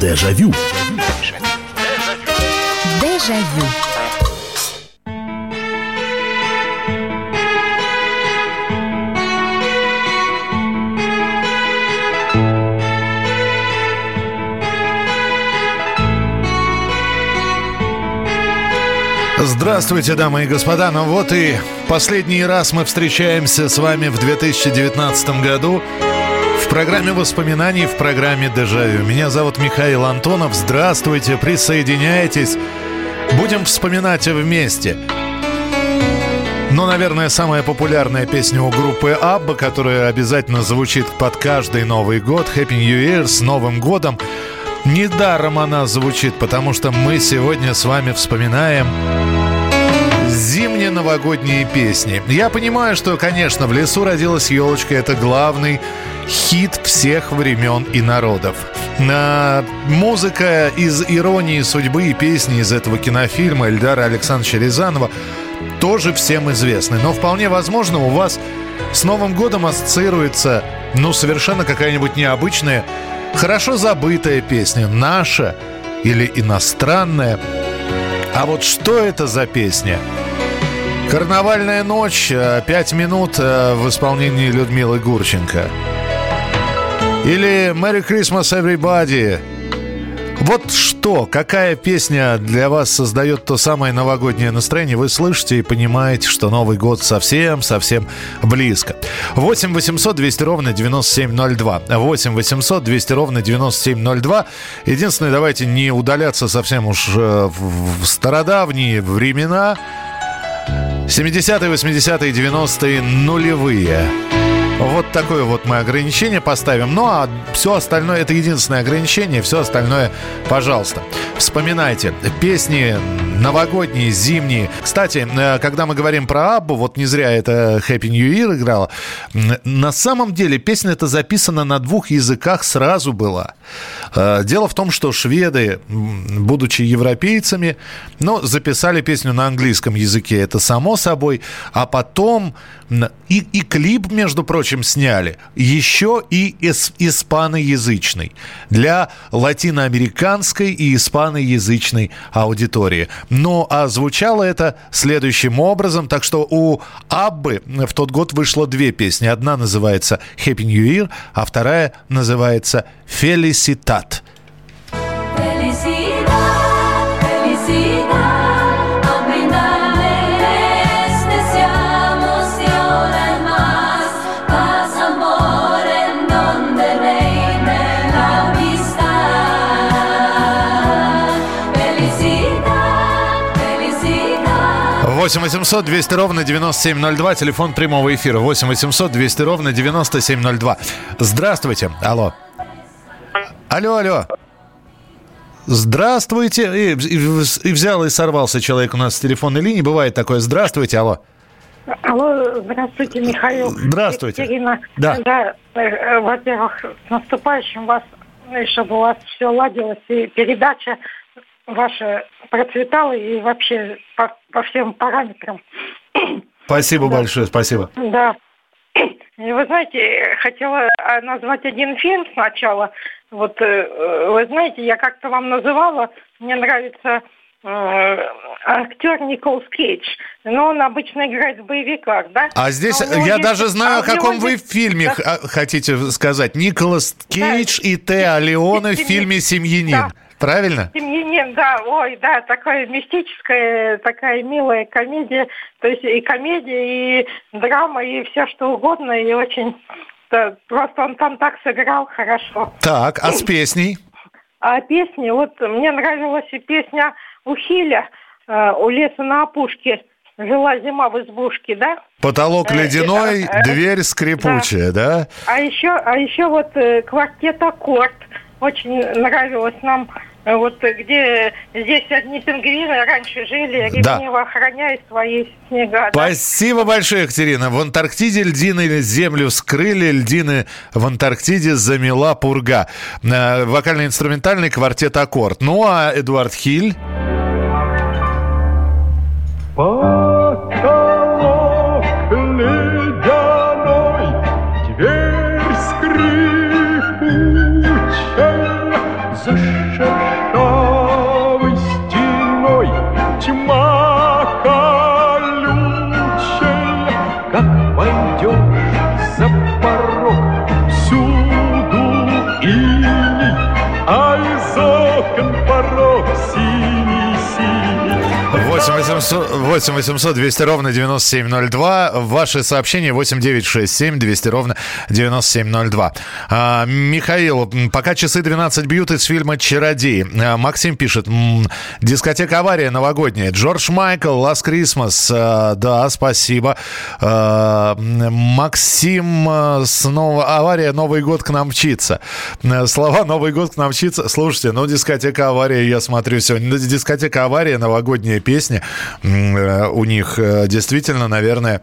Дежавю. Дежавю. Здравствуйте, дамы и господа. Ну вот и последний раз мы встречаемся с вами в 2019 году в программе воспоминаний, в программе «Дежавю». Меня зовут Михаил Антонов. Здравствуйте, присоединяйтесь. Будем вспоминать вместе. Но, наверное, самая популярная песня у группы Абба, которая обязательно звучит под каждый Новый год, Happy New Year, с Новым годом. Недаром она звучит, потому что мы сегодня с вами вспоминаем зимние новогодние песни. Я понимаю, что, конечно, в лесу родилась елочка. Это главный хит всех времен и народов. На музыка из «Иронии судьбы» и песни из этого кинофильма Эльдара Александровича Рязанова тоже всем известны. Но вполне возможно у вас с Новым годом ассоциируется, ну, совершенно какая-нибудь необычная, хорошо забытая песня, наша или иностранная. А вот что это за песня? Карнавальная ночь, э, пять минут э, в исполнении Людмилы Гурченко. Или Merry Christmas Everybody. Вот что, какая песня для вас создает то самое новогоднее настроение, вы слышите и понимаете, что Новый год совсем-совсем близко. 8 800 200 ровно 9702. 8 800 200 ровно 9702. Единственное, давайте не удаляться совсем уж э, в стародавние времена. 70-е, 80-е, 90-е, нулевые. Вот такое вот мы ограничение поставим. Ну а все остальное, это единственное ограничение, все остальное, пожалуйста. Вспоминайте. Песни новогодние, зимние. Кстати, э, когда мы говорим про Аббу, вот не зря это Happy New Year играла, на самом деле песня эта записана на двух языках сразу была. Э, дело в том, что шведы, будучи европейцами, ну, записали песню на английском языке, это само собой, а потом и, и клип, между прочим, сняли еще и ис, испаноязычный для латиноамериканской и испаноязычной аудитории. Но а звучало это следующим образом, так что у Аббы в тот год вышло две песни. Одна называется Happy New Year, а вторая называется Felicitat. Восемь восемьсот двести ровно девяносто семь ноль два. Телефон прямого эфира. Восемь восемьсот двести ровно девяносто семь ноль два. Здравствуйте. Алло. Алло, алло. Здравствуйте. И, и, и взял и сорвался человек у нас с телефонной линии. Бывает такое. Здравствуйте, алло. Алло, здравствуйте, Михаил. Здравствуйте. Екатерина. Да. Да, э, во-первых, с наступающим вас, чтобы у вас все ладилось, и передача ваша процветала, и вообще по, по всем параметрам. Спасибо да. большое, спасибо. Да. И вы знаете, хотела назвать один фильм сначала. Вот вы знаете, я как-то вам называла, мне нравится Э, актер Николас Кейдж. Но он обычно играет в боевиках, да? А здесь а я есть... даже знаю, а о каком вы есть... фильме да. хотите сказать. Николас Кейдж да. и Теа Леоне в фильме «Семьянин». Да. Правильно? «Семьянин», да, ой, да, такая мистическая, такая милая комедия, то есть и комедия, и драма, и все что угодно, и очень, да, просто он там так сыграл хорошо. Так, а с песней? А песни, вот мне нравилась и песня у Хиля, э, у леса на опушке жила зима в избушке, да? Потолок э, ледяной, э, дверь скрипучая, да. да? А еще, а еще вот квартет «Аккорд» очень нравилось нам вот где здесь одни пингвины раньше жили, ревниво да. охраняя свои снега. Спасибо да? большое, Екатерина. В Антарктиде льдины землю скрыли, льдины в Антарктиде замела пурга. Вокально-инструментальный квартет «Аккорд». Ну а Эдуард Хиль... 800, 8 800 200 ровно 9702. Ваши сообщения 8 9 6 7 200 ровно 9702. А, Михаил, пока часы 12 бьют из фильма «Чародей». А, Максим пишет, дискотека «Авария» новогодняя. Джордж Майкл, «Last Christmas». А, да, спасибо. А, Максим, снова «Авария», «Новый год к нам мчится». Слова «Новый год к нам мчится». Слушайте, ну дискотека «Авария» я смотрю сегодня. Дискотека «Авария», новогодняя песня. Э, У них э, действительно, наверное,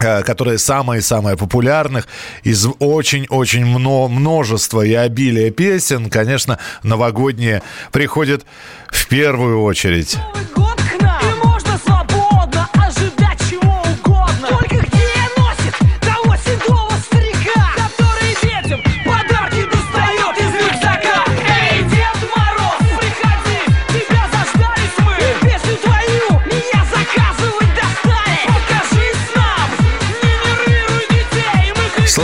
э, которые самые-самые популярных из очень-очень мно- множества и обилия песен, конечно, новогодние приходят в первую очередь.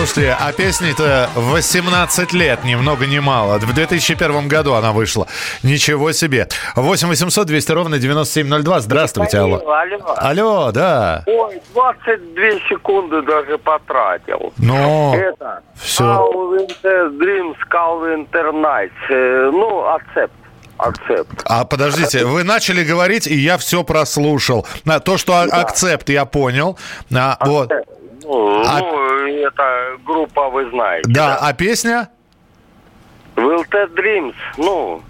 Слушайте, а песне-то 18 лет, ни много ни мало. В 2001 году она вышла. Ничего себе. 8 800 200 ровно 9702. Здравствуйте, алло. Алло. Алло, да. Ой, 22 секунды даже потратил. Ну, Это Winter Dreams, Call Winter Nights. Э, Ну, акцепт. Акцепт. а подождите, вы начали говорить, и я все прослушал. А, То, что акцепт, я понял. А, вот. Ну, А- ну, это группа, вы знаете. Да, а песня? Winter Dreams, ну,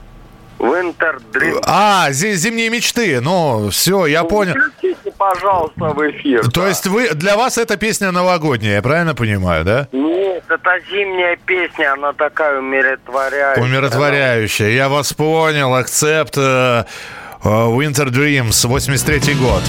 Winter Dreams. А, зи- зимние мечты. Ну, все, я понял. Включите, пожалуйста, в эфир. То да. есть вы для вас эта песня новогодняя, я правильно понимаю, да? Нет, это зимняя песня, она такая умиротворяющая. Умиротворяющая. Я вас понял. Акцепт э, э, Winter Dreams, 83 год.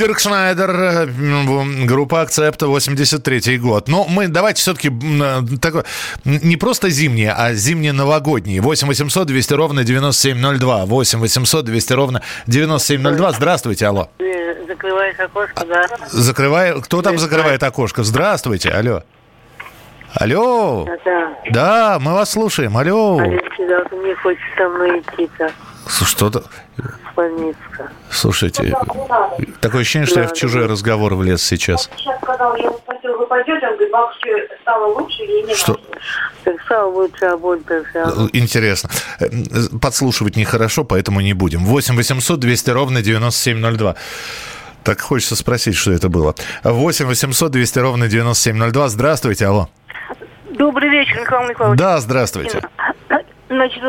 Э, м, группа Акцепта, 83 год. Но мы давайте все-таки такой, м, не просто зимние, а зимние-новогодние. 8 800 200 ровно 9702. 8 800 200 ровно 9702. Здравствуйте, алло. Закрываешь окошко, да? Закрывай, кто там закрывает окошко? Здравствуйте, алло. Алло. Да. Да, мы вас слушаем. Алло. Алексей, да, мне хочется со мной идти-то Что-то... в больницу. Слушайте, такое ощущение, что я в чужой разговор влез сейчас. Сейчас, когда я его спросила, вы пойдете, он говорит, бабушке стало лучше или нет? Что? Так стало лучше, а больше все. Интересно. Э, Подслушивать нехорошо, поэтому не будем. 8 800 200 ровно 9702. Так хочется спросить, что это было. 8 800 200 ровно 9702. Здравствуйте, алло. Добрый вечер, Михаил Николаевич. Да, здравствуйте. Значит,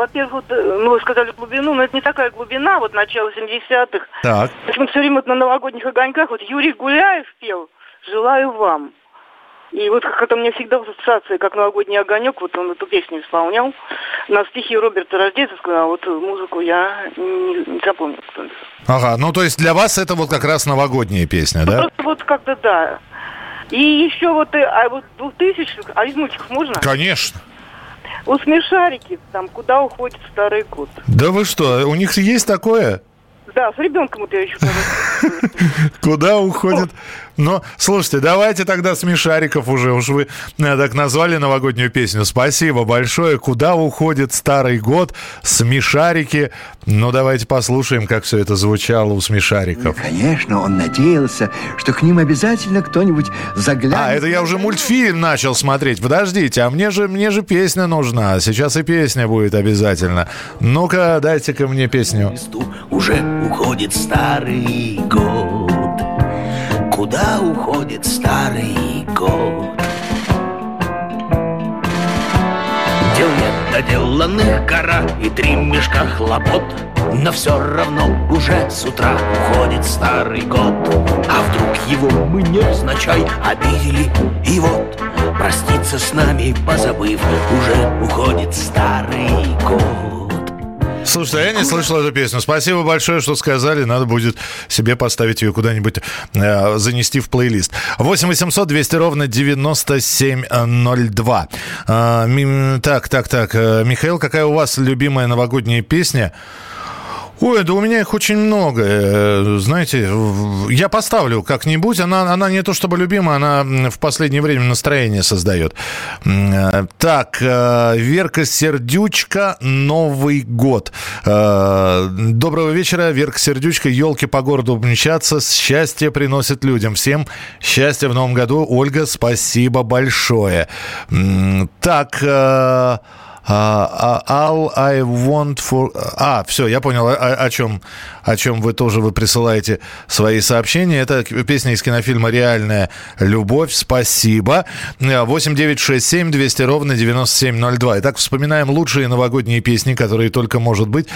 во-первых, вот, э, ну, вы сказали глубину, но это не такая глубина, вот начало 70-х. Так. Почему все время вот на новогодних огоньках, вот Юрий Гуляев пел «Желаю вам». И вот как-то мне всегда в ассоциации, как новогодний огонек, вот он эту песню исполнял на стихи Роберта Рождественского, а вот музыку я не, не запомнил. Ага, ну то есть для вас это вот как раз новогодняя песня, да? Просто вот как-то да. И еще вот, э, а вот 2000 а из мультиков можно? Конечно. У смешарики, там, куда уходит старый год. Да вы что, у них есть такое? Да, с ребенком вот я еще Куда уходит? Ну, слушайте, давайте тогда смешариков уже. Уж вы э, так назвали новогоднюю песню. Спасибо большое. Куда уходит старый год? Смешарики. Ну, давайте послушаем, как все это звучало у смешариков. Конечно, он надеялся, что к ним обязательно кто-нибудь заглянет. А, это я уже мультфильм начал смотреть. Подождите, а мне же, мне же песня нужна. Сейчас и песня будет обязательно. Ну-ка, дайте-ка мне песню. уже уходит старый год. Куда уходит старый год? Дел нет доделанных гора и три мешка хлопот Но все равно уже с утра уходит старый год. А вдруг его мы невзначай обидели? И вот проститься с нами позабыв Уже уходит старый год Слушайте, а я не слышал эту песню. Спасибо большое, что сказали. Надо будет себе поставить ее куда-нибудь, э, занести в плейлист. 8 800 200 ровно 9702. А, ми- так, так, так. Э, Михаил, какая у вас любимая новогодняя песня? Ой, да у меня их очень много. Э, Знаете, я поставлю как-нибудь. Она, она не то чтобы любимая, она в последнее время настроение создает. Э, Так, э, Верка Сердючка, Новый год. Доброго вечера, Верка Сердючка. Елки по городу мчатся, счастье приносит людям. Всем счастья в новом году. Ольга, спасибо большое. Так, а, all I want for... А, все, я понял, о, о чем, о чем вы тоже вы присылаете свои сообщения. Это песня из кинофильма «Реальная любовь». Спасибо. 8 9 6 7 200 ровно 9702. Итак, вспоминаем лучшие новогодние песни, которые только, может быть,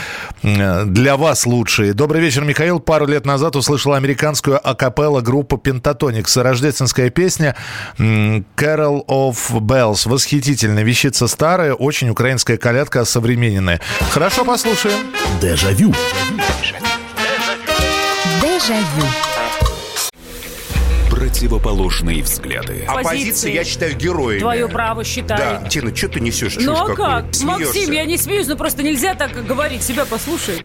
для вас лучшие. Добрый вечер, Михаил. Пару лет назад услышал американскую акапелла группу Pentatonix. Рождественская песня Carol of Bells. Восхитительная вещица старая, очень украинская колядка современная. Хорошо, послушаем. Дежавю. Дежавю. Противоположные взгляды. Оппозиция, я считаю, героями. Твое право считай. Да, Тина, что ты несешь? Ну а как? Смеешься. Максим, я не смеюсь, но просто нельзя так говорить. Себя послушай.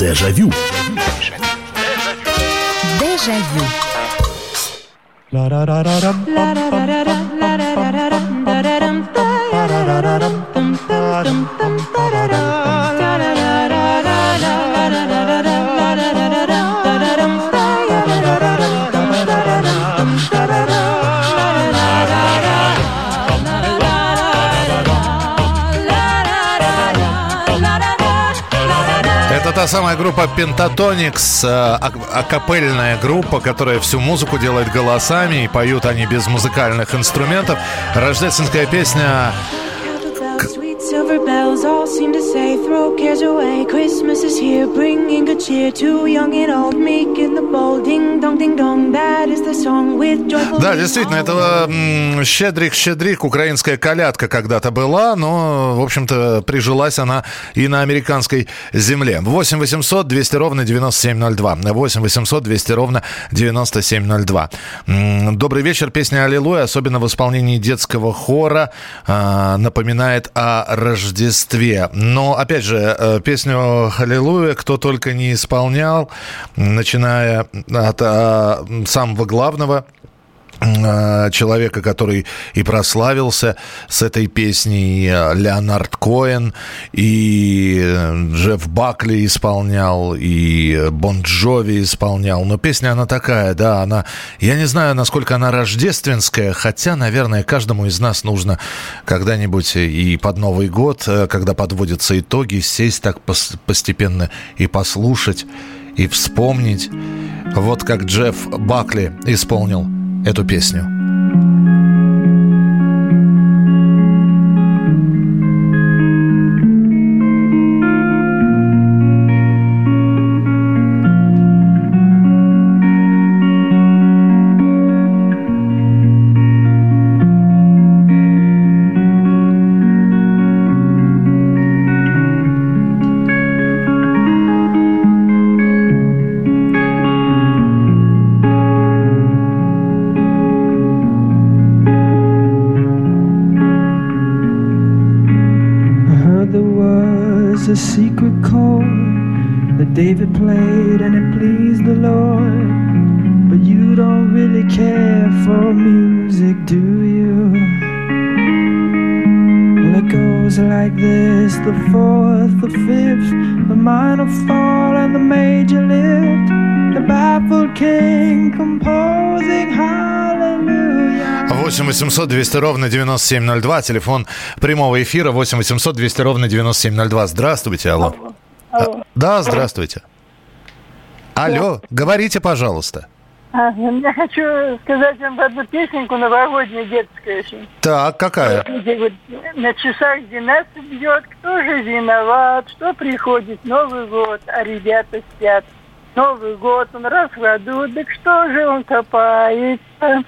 Дежавю. Дежавю. Та самая группа Pentatonix, ак- акапельная группа, которая всю музыку делает голосами, и поют они без музыкальных инструментов. Рождественская песня bells all seem to say, throw cares away. Christmas is here, bringing good cheer to young and old, meek and the bold. Ding dong, ding dong, that is the song with joyful. Да, действительно, это «Щедрик-щедрик», украинская колядка когда-то была, но, в общем-то, прижилась она и на американской земле. 8 800 200 ровно 9702. 8 800 200 ровно 9702. М, Добрый вечер. Песня «Аллилуйя», особенно в исполнении детского хора, а, напоминает о Рождестве. Но, опять же, э, песню «Аллилуйя» кто только не исполнял, начиная от а, самого главного человека, который и прославился с этой песней, э, Леонард Коэн, и э, Джефф Бакли исполнял, и Бон Джови исполнял. Но песня, она такая, да, она... Я не знаю, насколько она рождественская, хотя, наверное, каждому из нас нужно когда-нибудь и под Новый год, э, когда подводятся итоги, сесть так пос- постепенно и послушать, и вспомнить. Вот как Джефф Бакли исполнил эту песню. 200 ровно 9702. Телефон прямого эфира 8 800 200 ровно 9702. Здравствуйте, алло. Алло. Да, здравствуйте. Алло, говорите, пожалуйста. А, я хочу сказать вам одну песенку новогоднюю, детскую очень. Так, какая? Где вот на часах 12 бьет, кто же виноват, что приходит Новый год, а ребята спят. Новый год он раз в году, так что же он копается?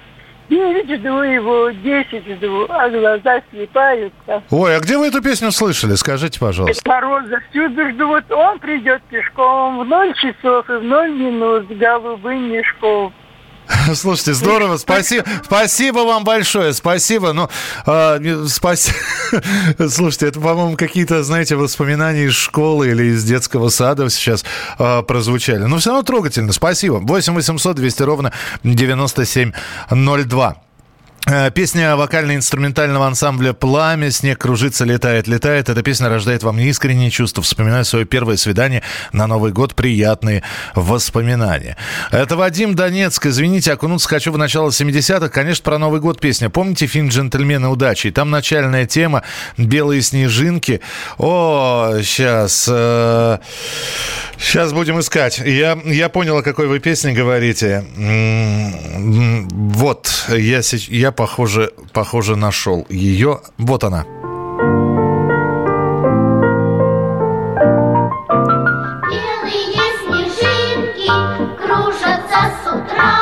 Девять жду его, десять жду, а глаза слепаются. Ой, а где вы эту песню слышали? Скажите, пожалуйста. Мороза всюду ждут, он придет пешком в ноль часов и в ноль минут с голубым мешком. Слушайте, здорово, спасибо, спасибо вам большое, спасибо. Ну, э, спасибо. Слушайте, это, по-моему, какие-то, знаете, воспоминания из школы или из детского сада сейчас э, прозвучали. Но все равно трогательно, спасибо. 8 800 200 ровно 9702. Э, Песня вокально-инструментального ансамбля «Пламя», «Снег кружится, летает, летает». Эта песня рождает вам неискренние чувства. Вспоминаю свое первое свидание на Новый год. Приятные воспоминания. Это Вадим Донецк. Извините, окунуться хочу в начало 70-х. Конечно, про Новый год песня. Помните фильм «Джентльмены удачи»? Там начальная тема «Белые снежинки». О, сейчас... Сейчас будем искать. Я, я понял, о какой вы песне говорите. Вот, я, я похоже, похоже нашел ее. Вот она. Белые снежинки кружатся с утра,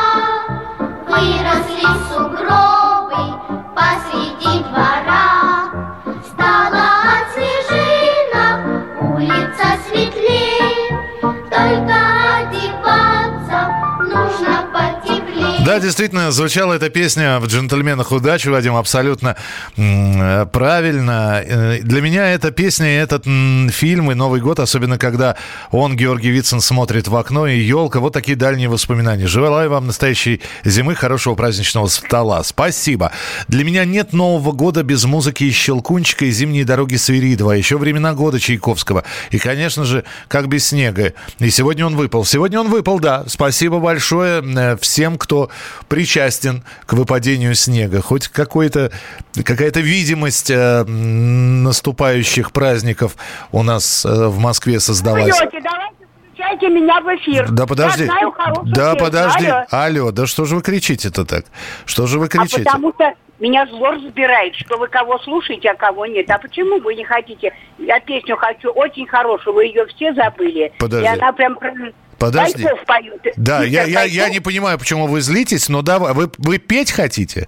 Да, действительно, звучала эта песня в «Джентльменах удачи», Вадим, абсолютно правильно. Э, Для меня эта песня этот фильм и Новый год, особенно когда он, Георгий Вицин, смотрит в окно и елка, вот такие дальние воспоминания. Желаю вам настоящей зимы, хорошего праздничного стола. Спасибо. Для меня нет Нового года без музыки и Щелкунчика и зимние дороги Свиридова, еще времена года Чайковского. И, конечно же, как без снега. И сегодня он выпал. Сегодня он выпал, да. Спасибо большое э, всем, кто причастен к выпадению снега. Хоть какой-то, какая-то видимость э, наступающих праздников у нас э, в Москве создалась. Алло, давайте включайте меня в эфир. Да подожди. Я знаю Да песню. подожди. Алло. Алло, да что же вы кричите-то так? Что же вы А кричите? потому что меня зло разбирает, что вы кого слушаете, а кого нет. А почему вы не хотите? Я песню хочу очень хорошую, вы ее все забыли. Подожди. И она прям Подожди. Байков поет. Да, я, Виктор я, я не понимаю, почему вы злитесь, но да, вы, вы петь хотите?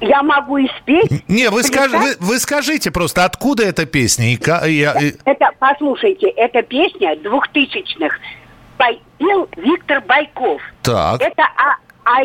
Я могу и спеть. Не, вы, плясать. скаж- вы, вы скажите просто, откуда эта песня? И, и- и- Это, послушайте, это песня двухтысячных. Бай- Пел Виктор Байков. Так. Это о, о,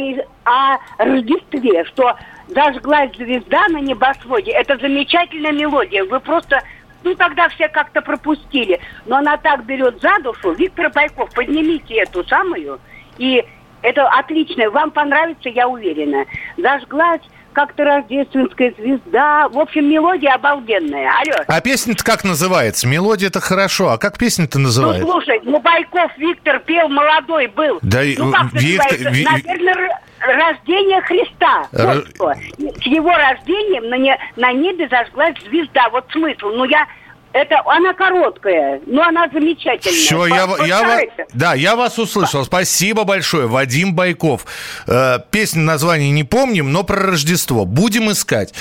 о Рождестве, что зажглась звезда на небосводе. Это замечательная мелодия. Вы просто, ну тогда все как-то пропустили. Но она так берет за душу. Виктор Байков, поднимите эту самую. И это отлично. Вам понравится, я уверена. Зажглась как-то рождественская звезда. В общем, мелодия обалденная. Алло. А песня-то как называется? Мелодия-то хорошо, а как песня-то Ну, называется? слушай, ну, Байков Виктор пел, молодой был. Да ну, как Виктор-? Ви- Наверное, рождение Христа. Р- Вот что. С его рождением на, не- на небе зажглась звезда. Вот смысл. Ну, я... Это, она короткая, но она замечательная. Все, я, я, да, я вас услышал. Спасибо большое, Вадим Байков. Э, песню название не помним, но про Рождество. Будем искать.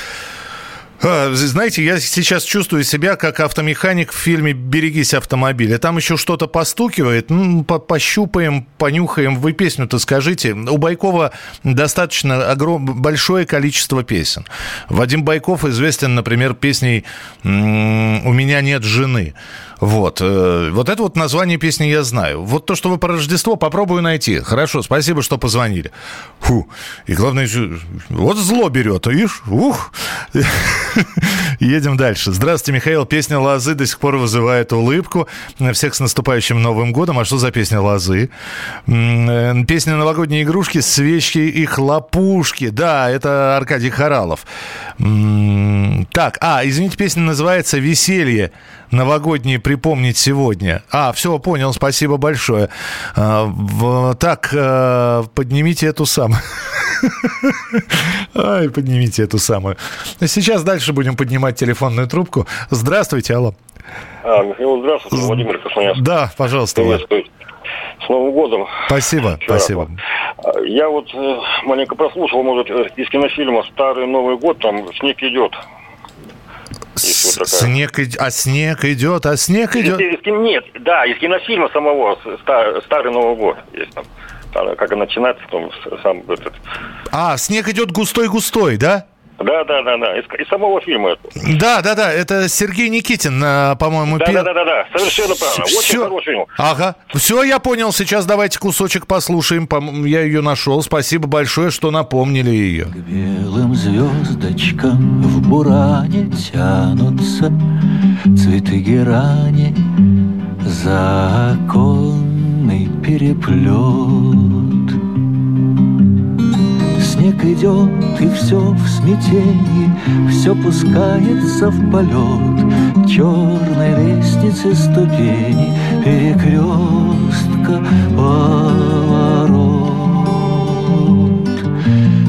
А, Знаете, я сейчас чувствую себя как автомеханик в фильме «Берегись автомобиля». Там еще что-то постукивает. Ну, по- пощупаем, понюхаем. Вы песню-то скажите. У Байкова достаточно огром... большое количество песен. Вадим Байков известен, например, песней «У меня нет жены». Вот. э, Вот это вот название песни я знаю. Вот то, что вы про Рождество, попробую найти. Хорошо, спасибо, что позвонили. Фу. И главное, вот зло берет, видишь? Ух. Едем дальше. Здравствуйте, Михаил. Песня «Лозы» до сих пор вызывает улыбку. Всех с наступающим Новым годом. А что за песня «Лозы»? Э, Песня «Новогодние игрушки», «Свечки и хлопушки». Да, это Аркадий Харалов. Так, а, извините, песня называется «Веселье». Новогодние припомнить сегодня. А, все, понял, спасибо большое. А, Так, э, поднимите эту самую. Ай, поднимите эту самую. Сейчас дальше будем поднимать телефонную трубку. Здравствуйте, алло. А, Михаил, здравствуйте, Владимир Красноярск. Да, пожалуйста. Приветствую. С Новым годом. Спасибо, спасибо. А, Я вот э, маленько прослушал, может, э, из кинофильма «Старый Новый год», там «Снег идет». Есть вот такая. Снег, ид- а снег идет, а снег идет. Из- из Нет, да, из кинофильма самого с- «Ста- «Старый Новый год». Есть там. Там, как начинается, там с- сам этот... А, снег идет густой-густой, да? Да, да, да, да, из, из самого фильма. Да, да, да, это Сергей Никитин, а, по-моему, Да, пел- да, да, да, да, совершенно правильно. Очень Всё. хороший фильм. Ага, все, я понял. Сейчас давайте кусочек послушаем. Я ее нашел. Спасибо большое, что напомнили ее. Белым звездочкам в буране тянутся Цветы герани за оконный переплет. Снег идет, и все в смятении, все пускается в полет Черной лестницы ступени, перекрестка поворот.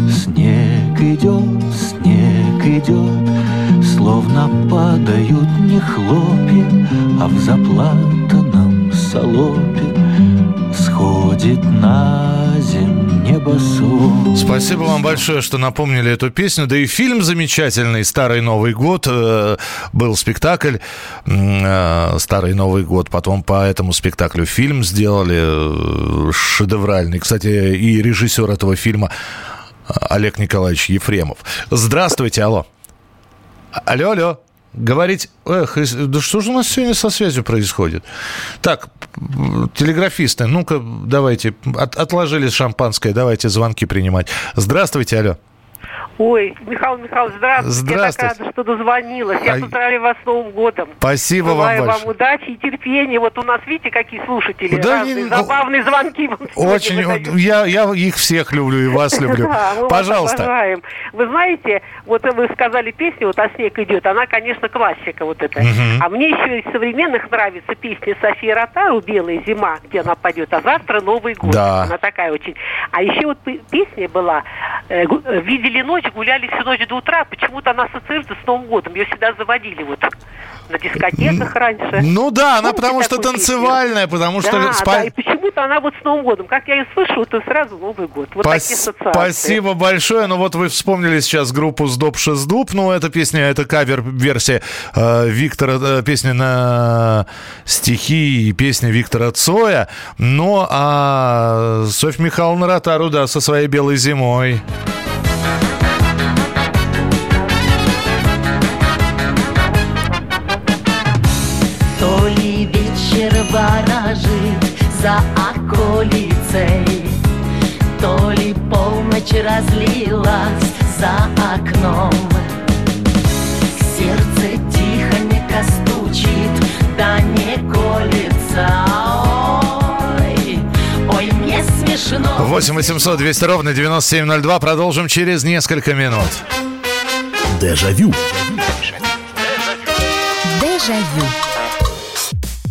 Снег идет, снег идет, словно падают не хлопья, а в заплатанном салопе сходит на земь небосвод. Спасибо вам большое, что напомнили эту песню. Да и фильм замечательный «Старый Новый год». Э, Был спектакль э, «Старый Новый год». Потом по этому спектаклю фильм сделали э, шедевральный. Кстати, и режиссер этого фильма Олег Николаевич Ефремов. Здравствуйте, алло. Алло, алло. Говорить, эх, да что же у нас сегодня со связью происходит? Так, телеграфисты, ну-ка, давайте, от- отложили шампанское, давайте звонки принимать. Здравствуйте, алло. Ой, Михаил Михайлович, здравствуйте. Здравствуйте. Я так рада, что дозвонилась. Я А- поздравляю вас с Новым годом. Спасибо вам Желаю большое. вам удачи и терпения. Вот у нас, видите, какие слушатели. Да разные, не- забавные звонки. вам Очень, я, я их всех люблю и вас люблю. Да, мы вас Пожалуйста. обожаем. Вы знаете, вот вы сказали песню, вот «А снег идет», она, конечно, классика вот эта. Мгм. А мне еще из современных нравится песня Софии Ротару «Белая зима», где она пойдет, а завтра Новый год. Да. Она такая очень. А еще вот песня была э, э, «Видели ночь, гуляли всю ночь до утра». Почему-то она ассоциируется с Новым годом. Ее всегда заводили вот на дискотеках раньше. Ну да, она Помните потому что такую песню? танцевальная, потому что... Да, спа- да, и почему-то она вот с Новым годом. Как я ее слышу, то сразу Новый год. Вот Пас- такие ассоциации. Спасибо большое. Ну вот вы вспомнили сейчас группу «Сдоб Шездуб». Ну, эта песня, это кавер-версия э, Виктора, э, песни на стихи и песни Виктора Цоя. Ну, а Софья Михайловна Ротару, да, со своей «Белой зимой». За околицей, То ли полночь разлилась за окном. Сердце тихонько стучит, да не колется. Ой, ой, мне смешно. 8 800 200 ровно 9702. Продолжим через несколько минут. Дежавю. Дежавю.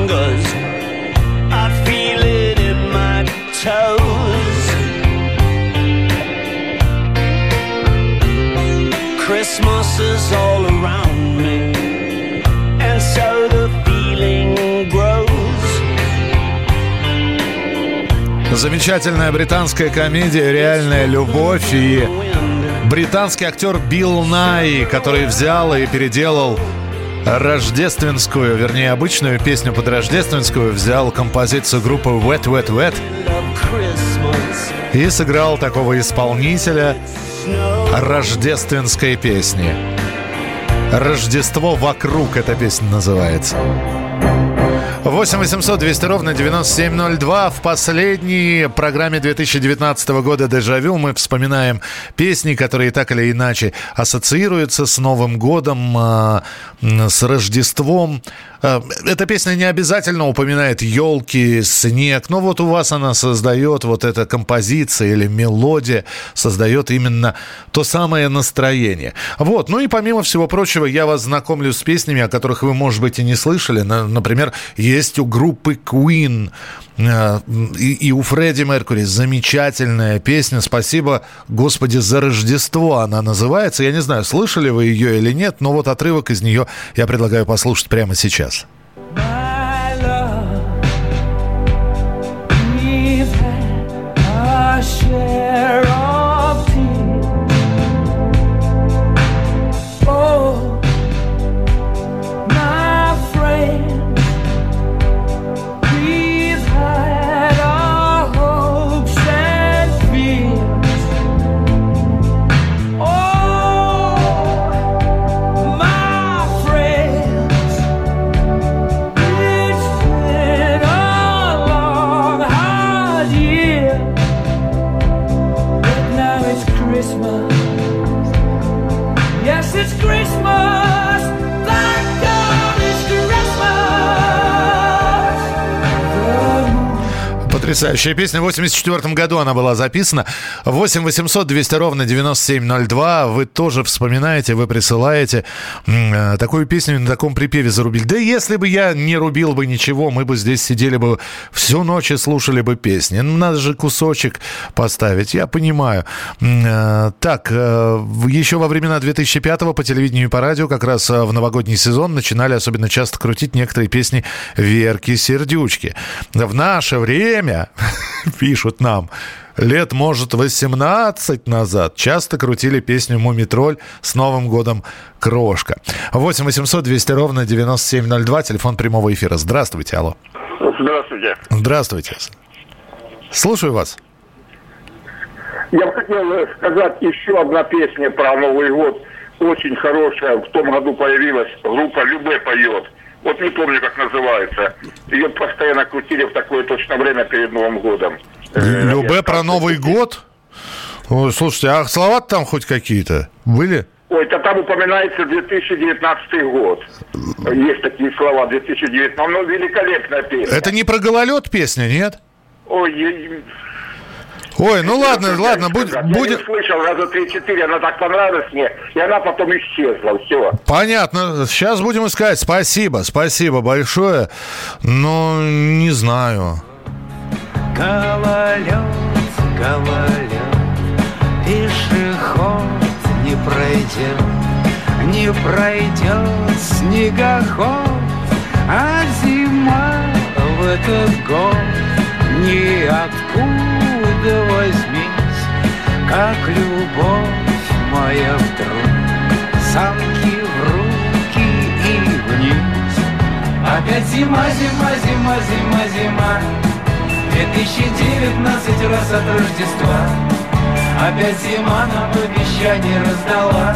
fingers. I feel it in my toes. Christmas is all around me. And so the feeling grows. Замечательная британская комедия «Реальная любовь» и британский актер Билл Най, который взял и переделал рождественскую, вернее, обычную песню под рождественскую, взял композицию группы Wet Wet Wet и сыграл такого исполнителя рождественской песни. Рождество вокруг эта песня называется. 8 800 200 ровно 9702. В последней программе 2019 года «Дежавю» мы вспоминаем песни, которые так или иначе ассоциируются с Новым годом, а, с Рождеством. А, Эта песня не обязательно упоминает елки, снег, но вот у вас она создает, вот эта композиция или мелодия создает именно то самое настроение. Вот, ну и помимо всего прочего, я вас знакомлю с песнями, о которых вы, может быть, и не слышали. На- Например, есть у группы Queen э, и, и у Фредди Меркури замечательная песня «Спасибо, Господи, за Рождество» она называется. Я не знаю, слышали вы ее или нет, но вот отрывок из нее я предлагаю послушать прямо сейчас. Потрясающая песня. В 84 году она была записана. 8 800 200 ровно 9702. Вы тоже вспоминаете, вы присылаете э, такую песню на таком припеве зарубили. Да если бы я не рубил бы ничего, мы бы здесь сидели бы всю ночь и слушали бы песни. Ну, Надо же кусочек поставить, я понимаю. Э, Так, э, еще во времена 2005 по телевидению и по радио как раз в новогодний сезон начинали особенно часто крутить некоторые песни Верки Сердючки. В наше время, пишут нам, лет, может, 18 назад часто крутили песню «Мумитроль» с Новым годом «Крошка». 8 800 200 ровно 9702, телефон прямого эфира. Здравствуйте, алло. Здравствуйте. Здравствуйте. Слушаю вас. Я бы хотел э, сказать еще одна песня про Новый год. Очень хорошая. В том году появилась группа «Любе поет». Вот не помню, как называется. Ее постоянно крутили в такое точно время перед Новым годом. Любе про Новый год? Ой, слушайте, а слова там хоть какие-то были? Ой, это там упоминается 2019 год. Есть такие слова, 2019. Ну, великолепная песня. Это не про гололед песня, нет? Ой, Ой, ну ладно, ладно, будь- я будет... не слышал раза три-четыре, она так понравилась мне, и она потом исчезла, все. Понятно. Сейчас будем искать. Спасибо, спасибо большое. Но не знаю. Гололед, гололед, пешеход не пройдет, не пройдет снегоход, а зима в этот год ниоткуда возьмись, как любовь моя вдруг санки в руки и вниз. Опять зима, зима, зима, зима, зима. 2019 раз от Рождества Опять зима нам обещание раздала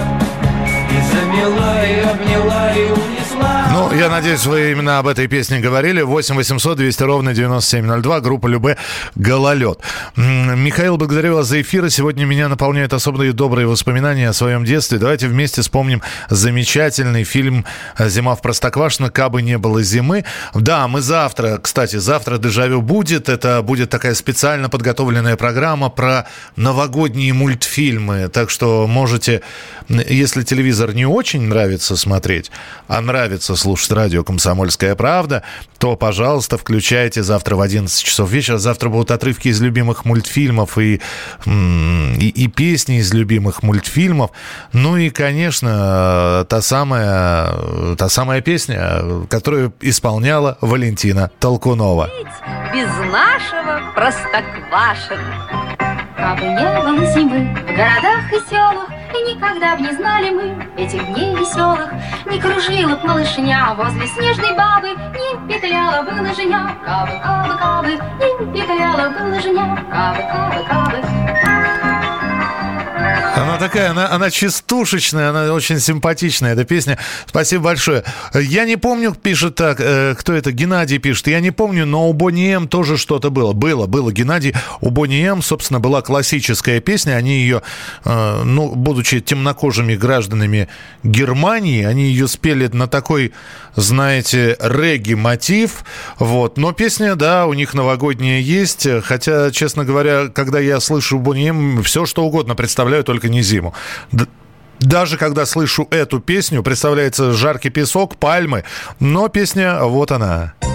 И замела, и обняла, и унесла Ну, я надеюсь, вы именно об этой песне говорили. 8 800 200 ровно 9702, группа Любе «Гололед». Михаил, благодарю вас за эфир. Сегодня меня наполняют особые добрые воспоминания о своем детстве. Давайте вместе вспомним замечательный фильм «Зима в Простоквашино. Кабы не было зимы». Да, мы завтра, кстати, завтра «Дежавю» будет. Это будет такая специально подготовленная программа про новогодние мультфильмы. Так что можете, если телевизор не очень нравится смотреть, а нравится слушать, радио «Комсомольская правда», то, пожалуйста, включайте завтра в 11 часов вечера. Завтра будут отрывки из любимых мультфильмов и, и, и песни из любимых мультфильмов. Ну и, конечно, та самая, та самая песня, которую исполняла Валентина Толкунова. без нашего не было зимы в городах и селах, И никогда б не знали мы этих дней веселых, Не кружила б малышня возле снежной бабы, Не петляла бы лыжня, кабы, кабы, кабы, Не петляла бы лыжня, кабы, кабы, кабы. Она такая, она, она частушечная, она очень симпатичная, эта песня. Спасибо большое. Я не помню, пишет так, э, кто это, Геннадий пишет, я не помню, но у Бонни М тоже что-то было. Было, было, Геннадий. У Бонни М, собственно, была классическая песня, они ее, э, ну, будучи темнокожими гражданами Германии, они ее спели на такой, знаете, регги-мотив, вот. Но песня, да, у них новогодняя есть, хотя, честно говоря, когда я слышу Бонни М, все что угодно представляю, только не зиму. Даже когда слышу эту песню, представляется жаркий песок, пальмы, но песня вот она. Jingle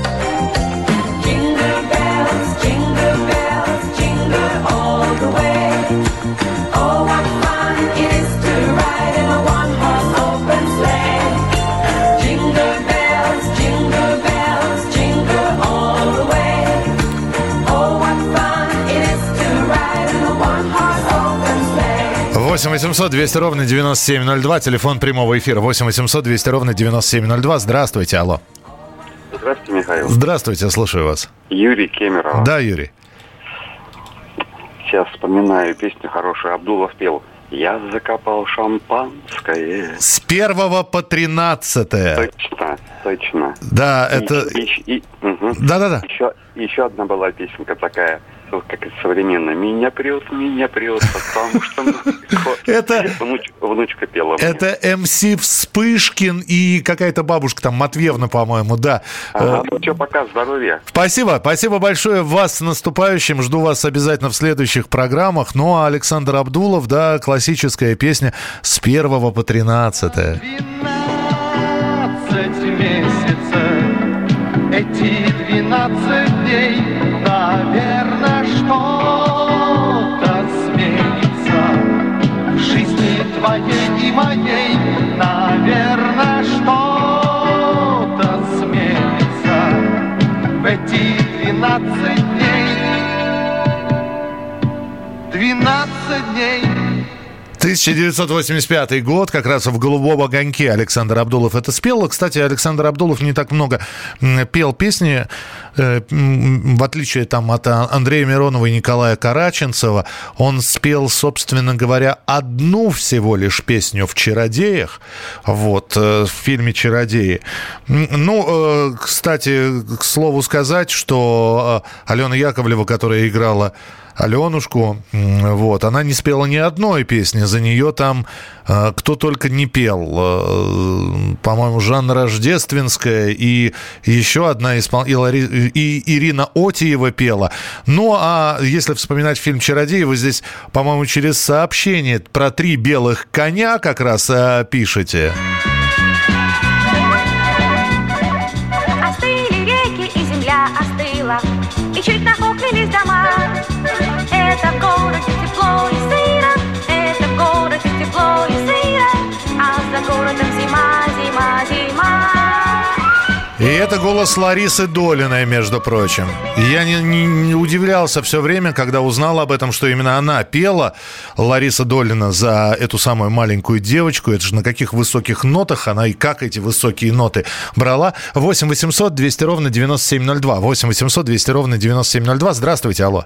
8 800 200 ровно 9702, телефон прямого эфира. 8 800 200 ровно 9702. Здравствуйте, алло. Здравствуйте, Михаил. Здравствуйте, слушаю вас. Юрий Кемеров. Да, Юрий. Сейчас вспоминаю песню хорошую. Абдулов пел. Я закопал шампанское. С 1 по 13. Точно, точно. Да, И- это... и- и- мгм. Да-да-да. Еще, еще одна была песенка такая, вот как и современная. Меня прет, меня прет, потому что... Это... Внуч- внучка пела. Это МС Вспышкин и какая-то бабушка там, Матвеевна, по-моему, да. Э, ну что, пока, здоровья. Спасибо, спасибо большое вас с наступающим. Жду вас обязательно в следующих программах. Ну а Александр Абдулов, да, классическая песня с 1 по 13. 12 месяцев, эти 12 дней, наверное, 1985 год, как раз в «Голубом огоньке» Александр Абдулов это спел. Кстати, Александр Абдулов не так много пел песни, э, в отличие там, от А- Андрея Миронова и Николая Караченцева. Он спел, собственно говоря, одну всего лишь песню в «Чародеях», вот, э, в фильме «Чародеи». Ну, э, кстати, к слову сказать, что Алена Яковлева, которая играла Аленушку, вот, она не спела ни одной песни, за нее там э, кто только не пел, Э, по-моему, Жанна Рождественская и еще одна испол... и, Лари- и Ирина Отиева пела. Ну, а если вспоминать фильм «Чародей», вы здесь, по-моему, через сообщение про три белых коня как раз э, пишете. Остыли реки и земля остыла, и чуть нахохлились дома. Это голос Ларисы Долиной, между прочим. Я не, не- не удивлялся все время, когда узнал об этом, что именно она пела, Лариса Долина, за эту самую маленькую девочку. Это же на каких высоких нотах она и как эти высокие ноты брала. 8 800 200 ровно 9702. 8 800 200 ровно 9702. Здравствуйте, алло.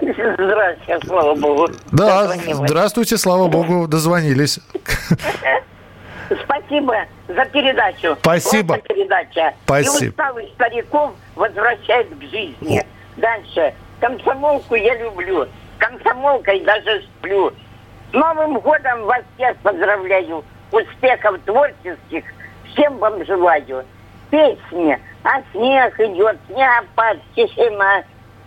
Здравствуйте, слава богу. Да, здравствуйте, слава богу, дозвонились. Спасибо за передачу. Спасибо. Просто передача. Спасибо. И усталых стариков возвращает к жизни. Дальше. Комсомолку я люблю. Комсомолкой даже сплю. С Новым годом вас всех поздравляю. Успехов творческих всем вам желаю. Песни. А снег идет, снегопад, тишина.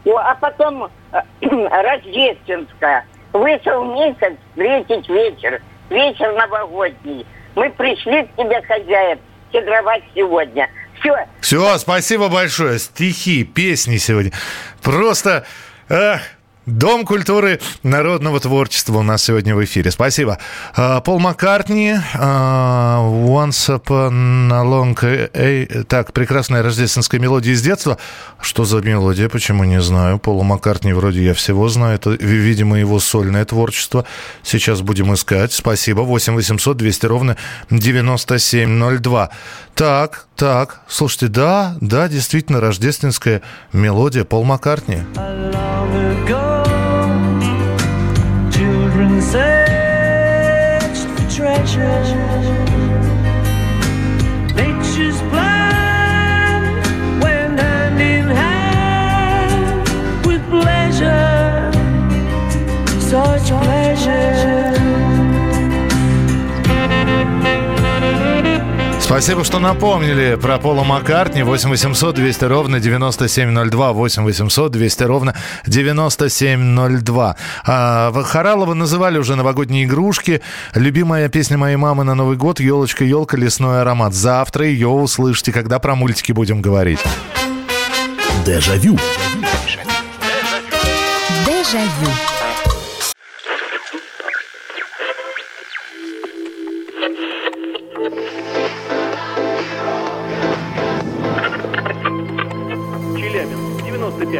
А потом э, рождественская. Вышел месяц, встретить вечер. Вечер новогодний. Мы пришли к тебе, хозяин, щедровать сегодня. Все, Все, спасибо большое. Стихи, песни сегодня. Просто... эх, Дом культуры народного творчества у нас сегодня в эфире. Спасибо. А, Пол Маккартни, а, Once Upon a Long... Так, прекрасная рождественская мелодия из детства. Что за мелодия? Почему не знаю. Пола Маккартни вроде я всего знаю. Это, ви- видимо, его сольное творчество. Сейчас будем искать. Спасибо. 8 800 200 ровно 9702. Так, так. Слушайте, да, да, действительно, рождественская мелодия Пол Маккартни. treasure. Спасибо, что напомнили про Пола Маккартни. 8 800 200 ровно 9702. 8 800 200 ровно 9702. А, Харалова называли уже новогодние игрушки. Любимая песня моей мамы на Новый год «Елочка, елка, лесной аромат». Завтра ее услышите, когда про мультики будем говорить. Дежавю. Дежавю. Челябинск,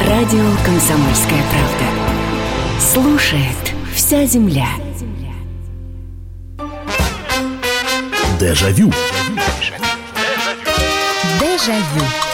Радио «Комсомольская правда». Слушает вся земля. Дежавю. Дежавю.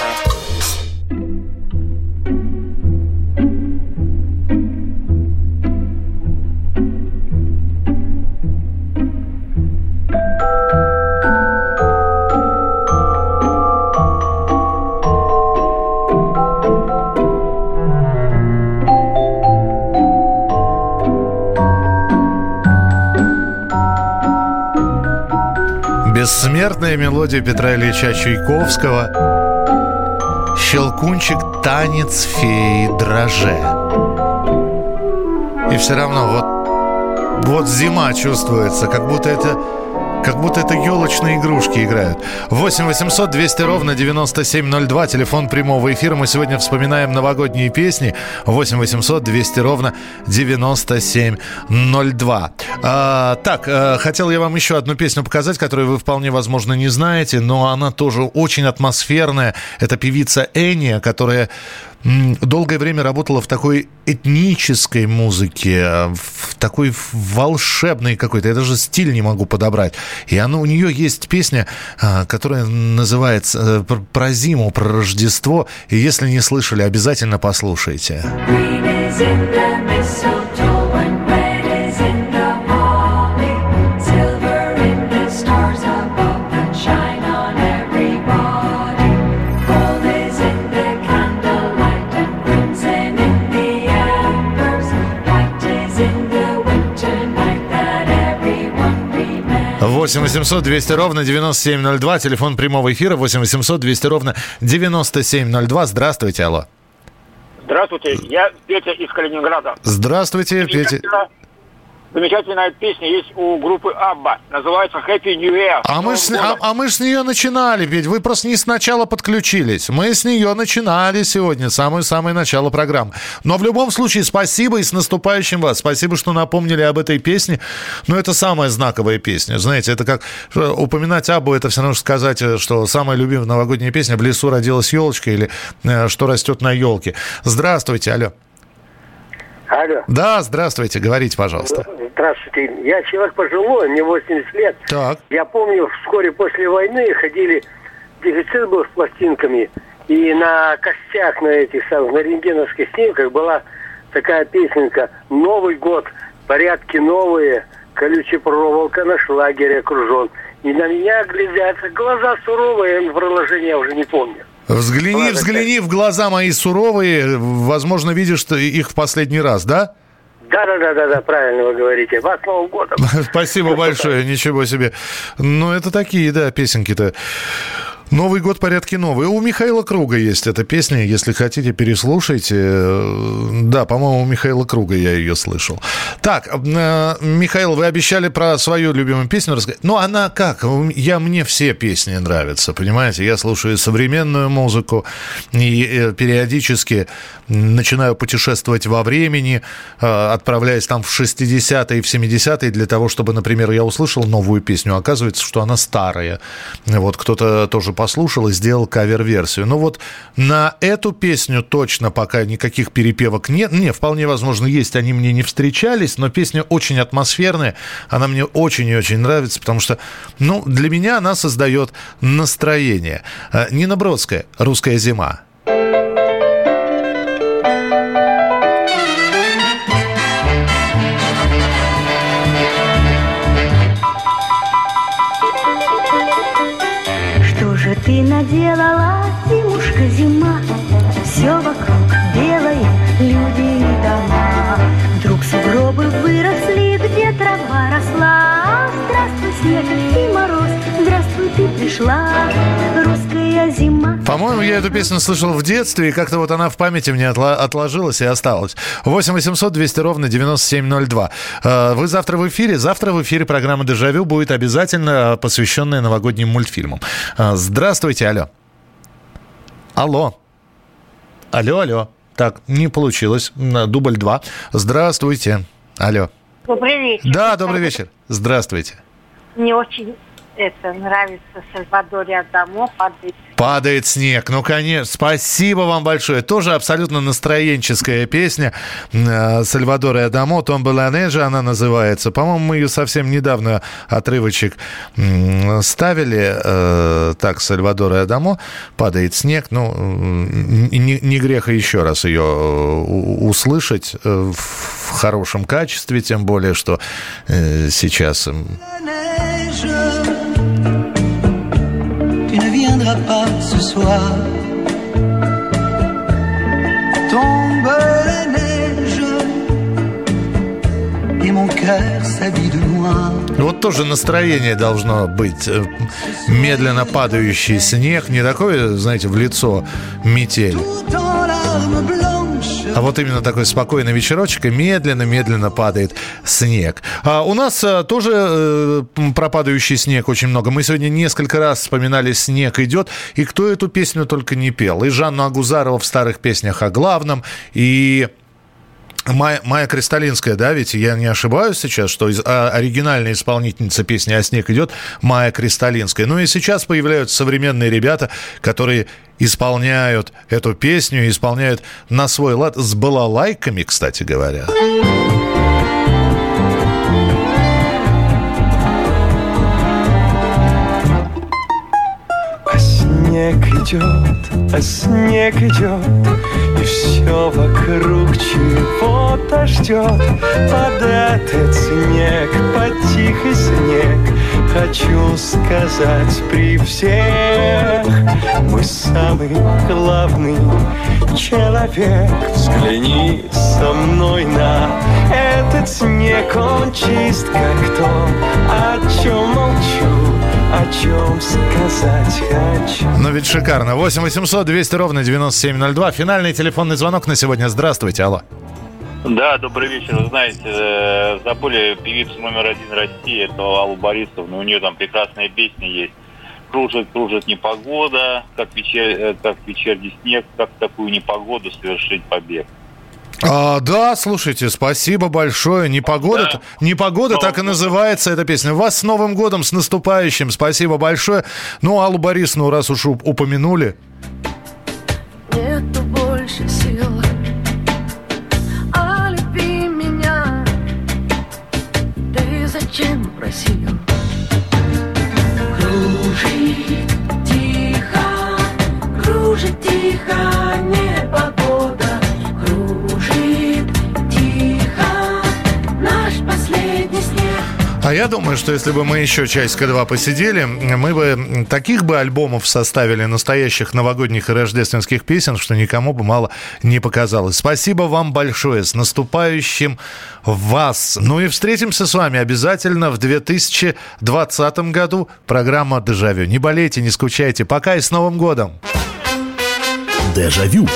Бессмертная мелодия Петра Ильича Чайковского. Щелкунчик, танец феи, дроже. И все равно вот, вот зима чувствуется, как будто это как будто это елочные игрушки играют. 8 800 200 ровно 9702, телефон прямого эфира. Мы сегодня вспоминаем новогодние песни. 8 800 200 ровно 9702. А, так, а, хотел я вам еще одну песню показать, которую вы вполне возможно не знаете, но она тоже очень атмосферная. Это певица Эния, которая долгое время работала в такой этнической музыке, в такой волшебной какой-то. Я даже стиль не могу подобрать. И она, у нее есть песня, а, которая называется э, про- зиму, про Рождество. И если не слышали, обязательно послушайте. Green 8 800 200 ровно 9702, телефон прямого эфира 8 800 200 ровно 9702. Здравствуйте, алло. Здравствуйте, я Петя из Калининграда. Здравствуйте, Петя. Замечательная песня есть у группы Абба. Называется Happy New Year. А мы, с- а, а мы с нее начинали, Петь. Вы просто не сначала подключились. Мы с нее начинали сегодня, самое-самое начало программы. Но в любом случае, спасибо и с наступающим вас. Спасибо, что напомнили об этой песне. Но это самая знаковая песня. Знаете, это как э, упоминать Абу, это все равно сказать, э, что самая любимая новогодняя песня «В лесу родилась елочка» или э, «Что растет на елке». Здравствуйте, алло. Алло. Да, здравствуйте, говорите, пожалуйста. Здравствуйте. Я человек пожилой, мне 80 лет. Так. Я помню, вскоре после войны ходили, дефицит был с пластинками, и на костях, на этих самых, на рентгеновских снимках была такая песенка «Новый год, порядки новые, колючая проволока, наш лагерь окружен. И на меня глядят глаза суровые, я уже не помню. Взгляни, Ладно, взгляни в глаза мои суровые. Возможно, видишь их в последний раз, да? Да, да, да, да, да, правильно вы говорите. Вас Новым годом. Спасибо большое, ничего себе. Ну, это такие, да, песенки-то. Новый год порядки новые. У Михаила Круга есть эта песня, если хотите, переслушайте. Да, по-моему, у Михаила Круга я ее слышал. Так, э, Михаил, вы обещали про свою любимую песню рассказать. Ну, она как? Я, мне все песни нравятся, понимаете? Я слушаю современную музыку и э, периодически начинаю путешествовать во времени, э, отправляясь там в 60-е и в 70-е для того, чтобы, например, я услышал новую песню, оказывается, что она старая. Вот кто-то тоже послушал и сделал кавер-версию. Ну вот на эту песню точно пока никаких перепевок нет. Не, вполне возможно, есть, они мне не встречались, но песня очень атмосферная, она мне очень и очень нравится, потому что, ну, для меня она создает настроение. Э, Нина Бродская, «Русская зима». По-моему, я эту песню слышал в детстве, и как-то вот она в памяти мне отложилась и осталась. 8 800 200 ровно 9702. Э, Вы завтра в эфире. Завтра в эфире программа «Дежавю» будет обязательно посвященная новогодним мультфильмам. Э, Здравствуйте, алло. Алло. Алло, алло. Так, не получилось. На Дубль 2. Здравствуйте. Алло. Добрый вечер. Да, добрый вечер. Здравствуйте. Мне очень это нравится Сальвадоре Адамо падает. Падает снег. Ну, конечно. Спасибо вам большое. Тоже абсолютно настроенческая песня э, Сальвадора Адамо. Том Баланежа она называется. По-моему, мы ее совсем недавно отрывочек ставили. Э, Так, Сальвадора Адамо. Падает снег. Ну, не, не грех еще раз ее э, услышать в хорошем качестве, тем более, что сейчас... Tu ne viendras pas ce soir. Вот тоже настроение должно быть. Э, Медленно падающий снег, не такое, знаете, в лицо метель. А вот именно такой спокойный вечерочек, и медленно-медленно падает снег. А у нас а, тоже э, про падающий снег очень много. Мы сегодня несколько раз вспоминали «Снег идет», и кто эту песню только не пел. И Жанну Агузарова в старых песнях о главном, и Майя, Майя Кристалинская, да, ведь я не ошибаюсь сейчас, что из- а, оригинальная исполнительница песни «А снег идет» Майя Кристалинская. Ну и сейчас появляются современные ребята, которые исполняют эту песню, исполняют на свой лад с балалайками, кстати говоря. А снег идет, а снег идет, И все вокруг чего-то ждет. Под этот снег, под тихий снег, Хочу сказать при всех, Мы самый главный человек. Взгляни со мной на этот снег, Он чист, как то, о чем молчу, о чем сказать хочу. Ну ведь шикарно. 8 800 200 ровно 9702. Финальный телефонный звонок на сегодня. Здравствуйте, алло. Да, добрый вечер. Вы знаете, э, забыли певицу номер один России, это Аллу Борисовну. У нее там прекрасная песня есть. Кружит, кружит непогода, как, вечер, э, как вечерний снег, как в такую непогоду совершить побег. А, да, слушайте, спасибо большое. Непогода, непогода так и называется эта песня. Вас с Новым годом, с наступающим. Спасибо большое. Ну, Аллу Борисовну, раз уж уп- упомянули. А я думаю, что если бы мы еще часика-два посидели, мы бы таких бы альбомов составили, настоящих новогодних и рождественских песен, что никому бы мало не показалось. Спасибо вам большое. С наступающим вас. Ну и встретимся с вами обязательно в 2020 году. Программа «Дежавю». Не болейте, не скучайте. Пока и с Новым годом. Дежавю.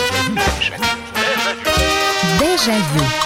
Дежавю.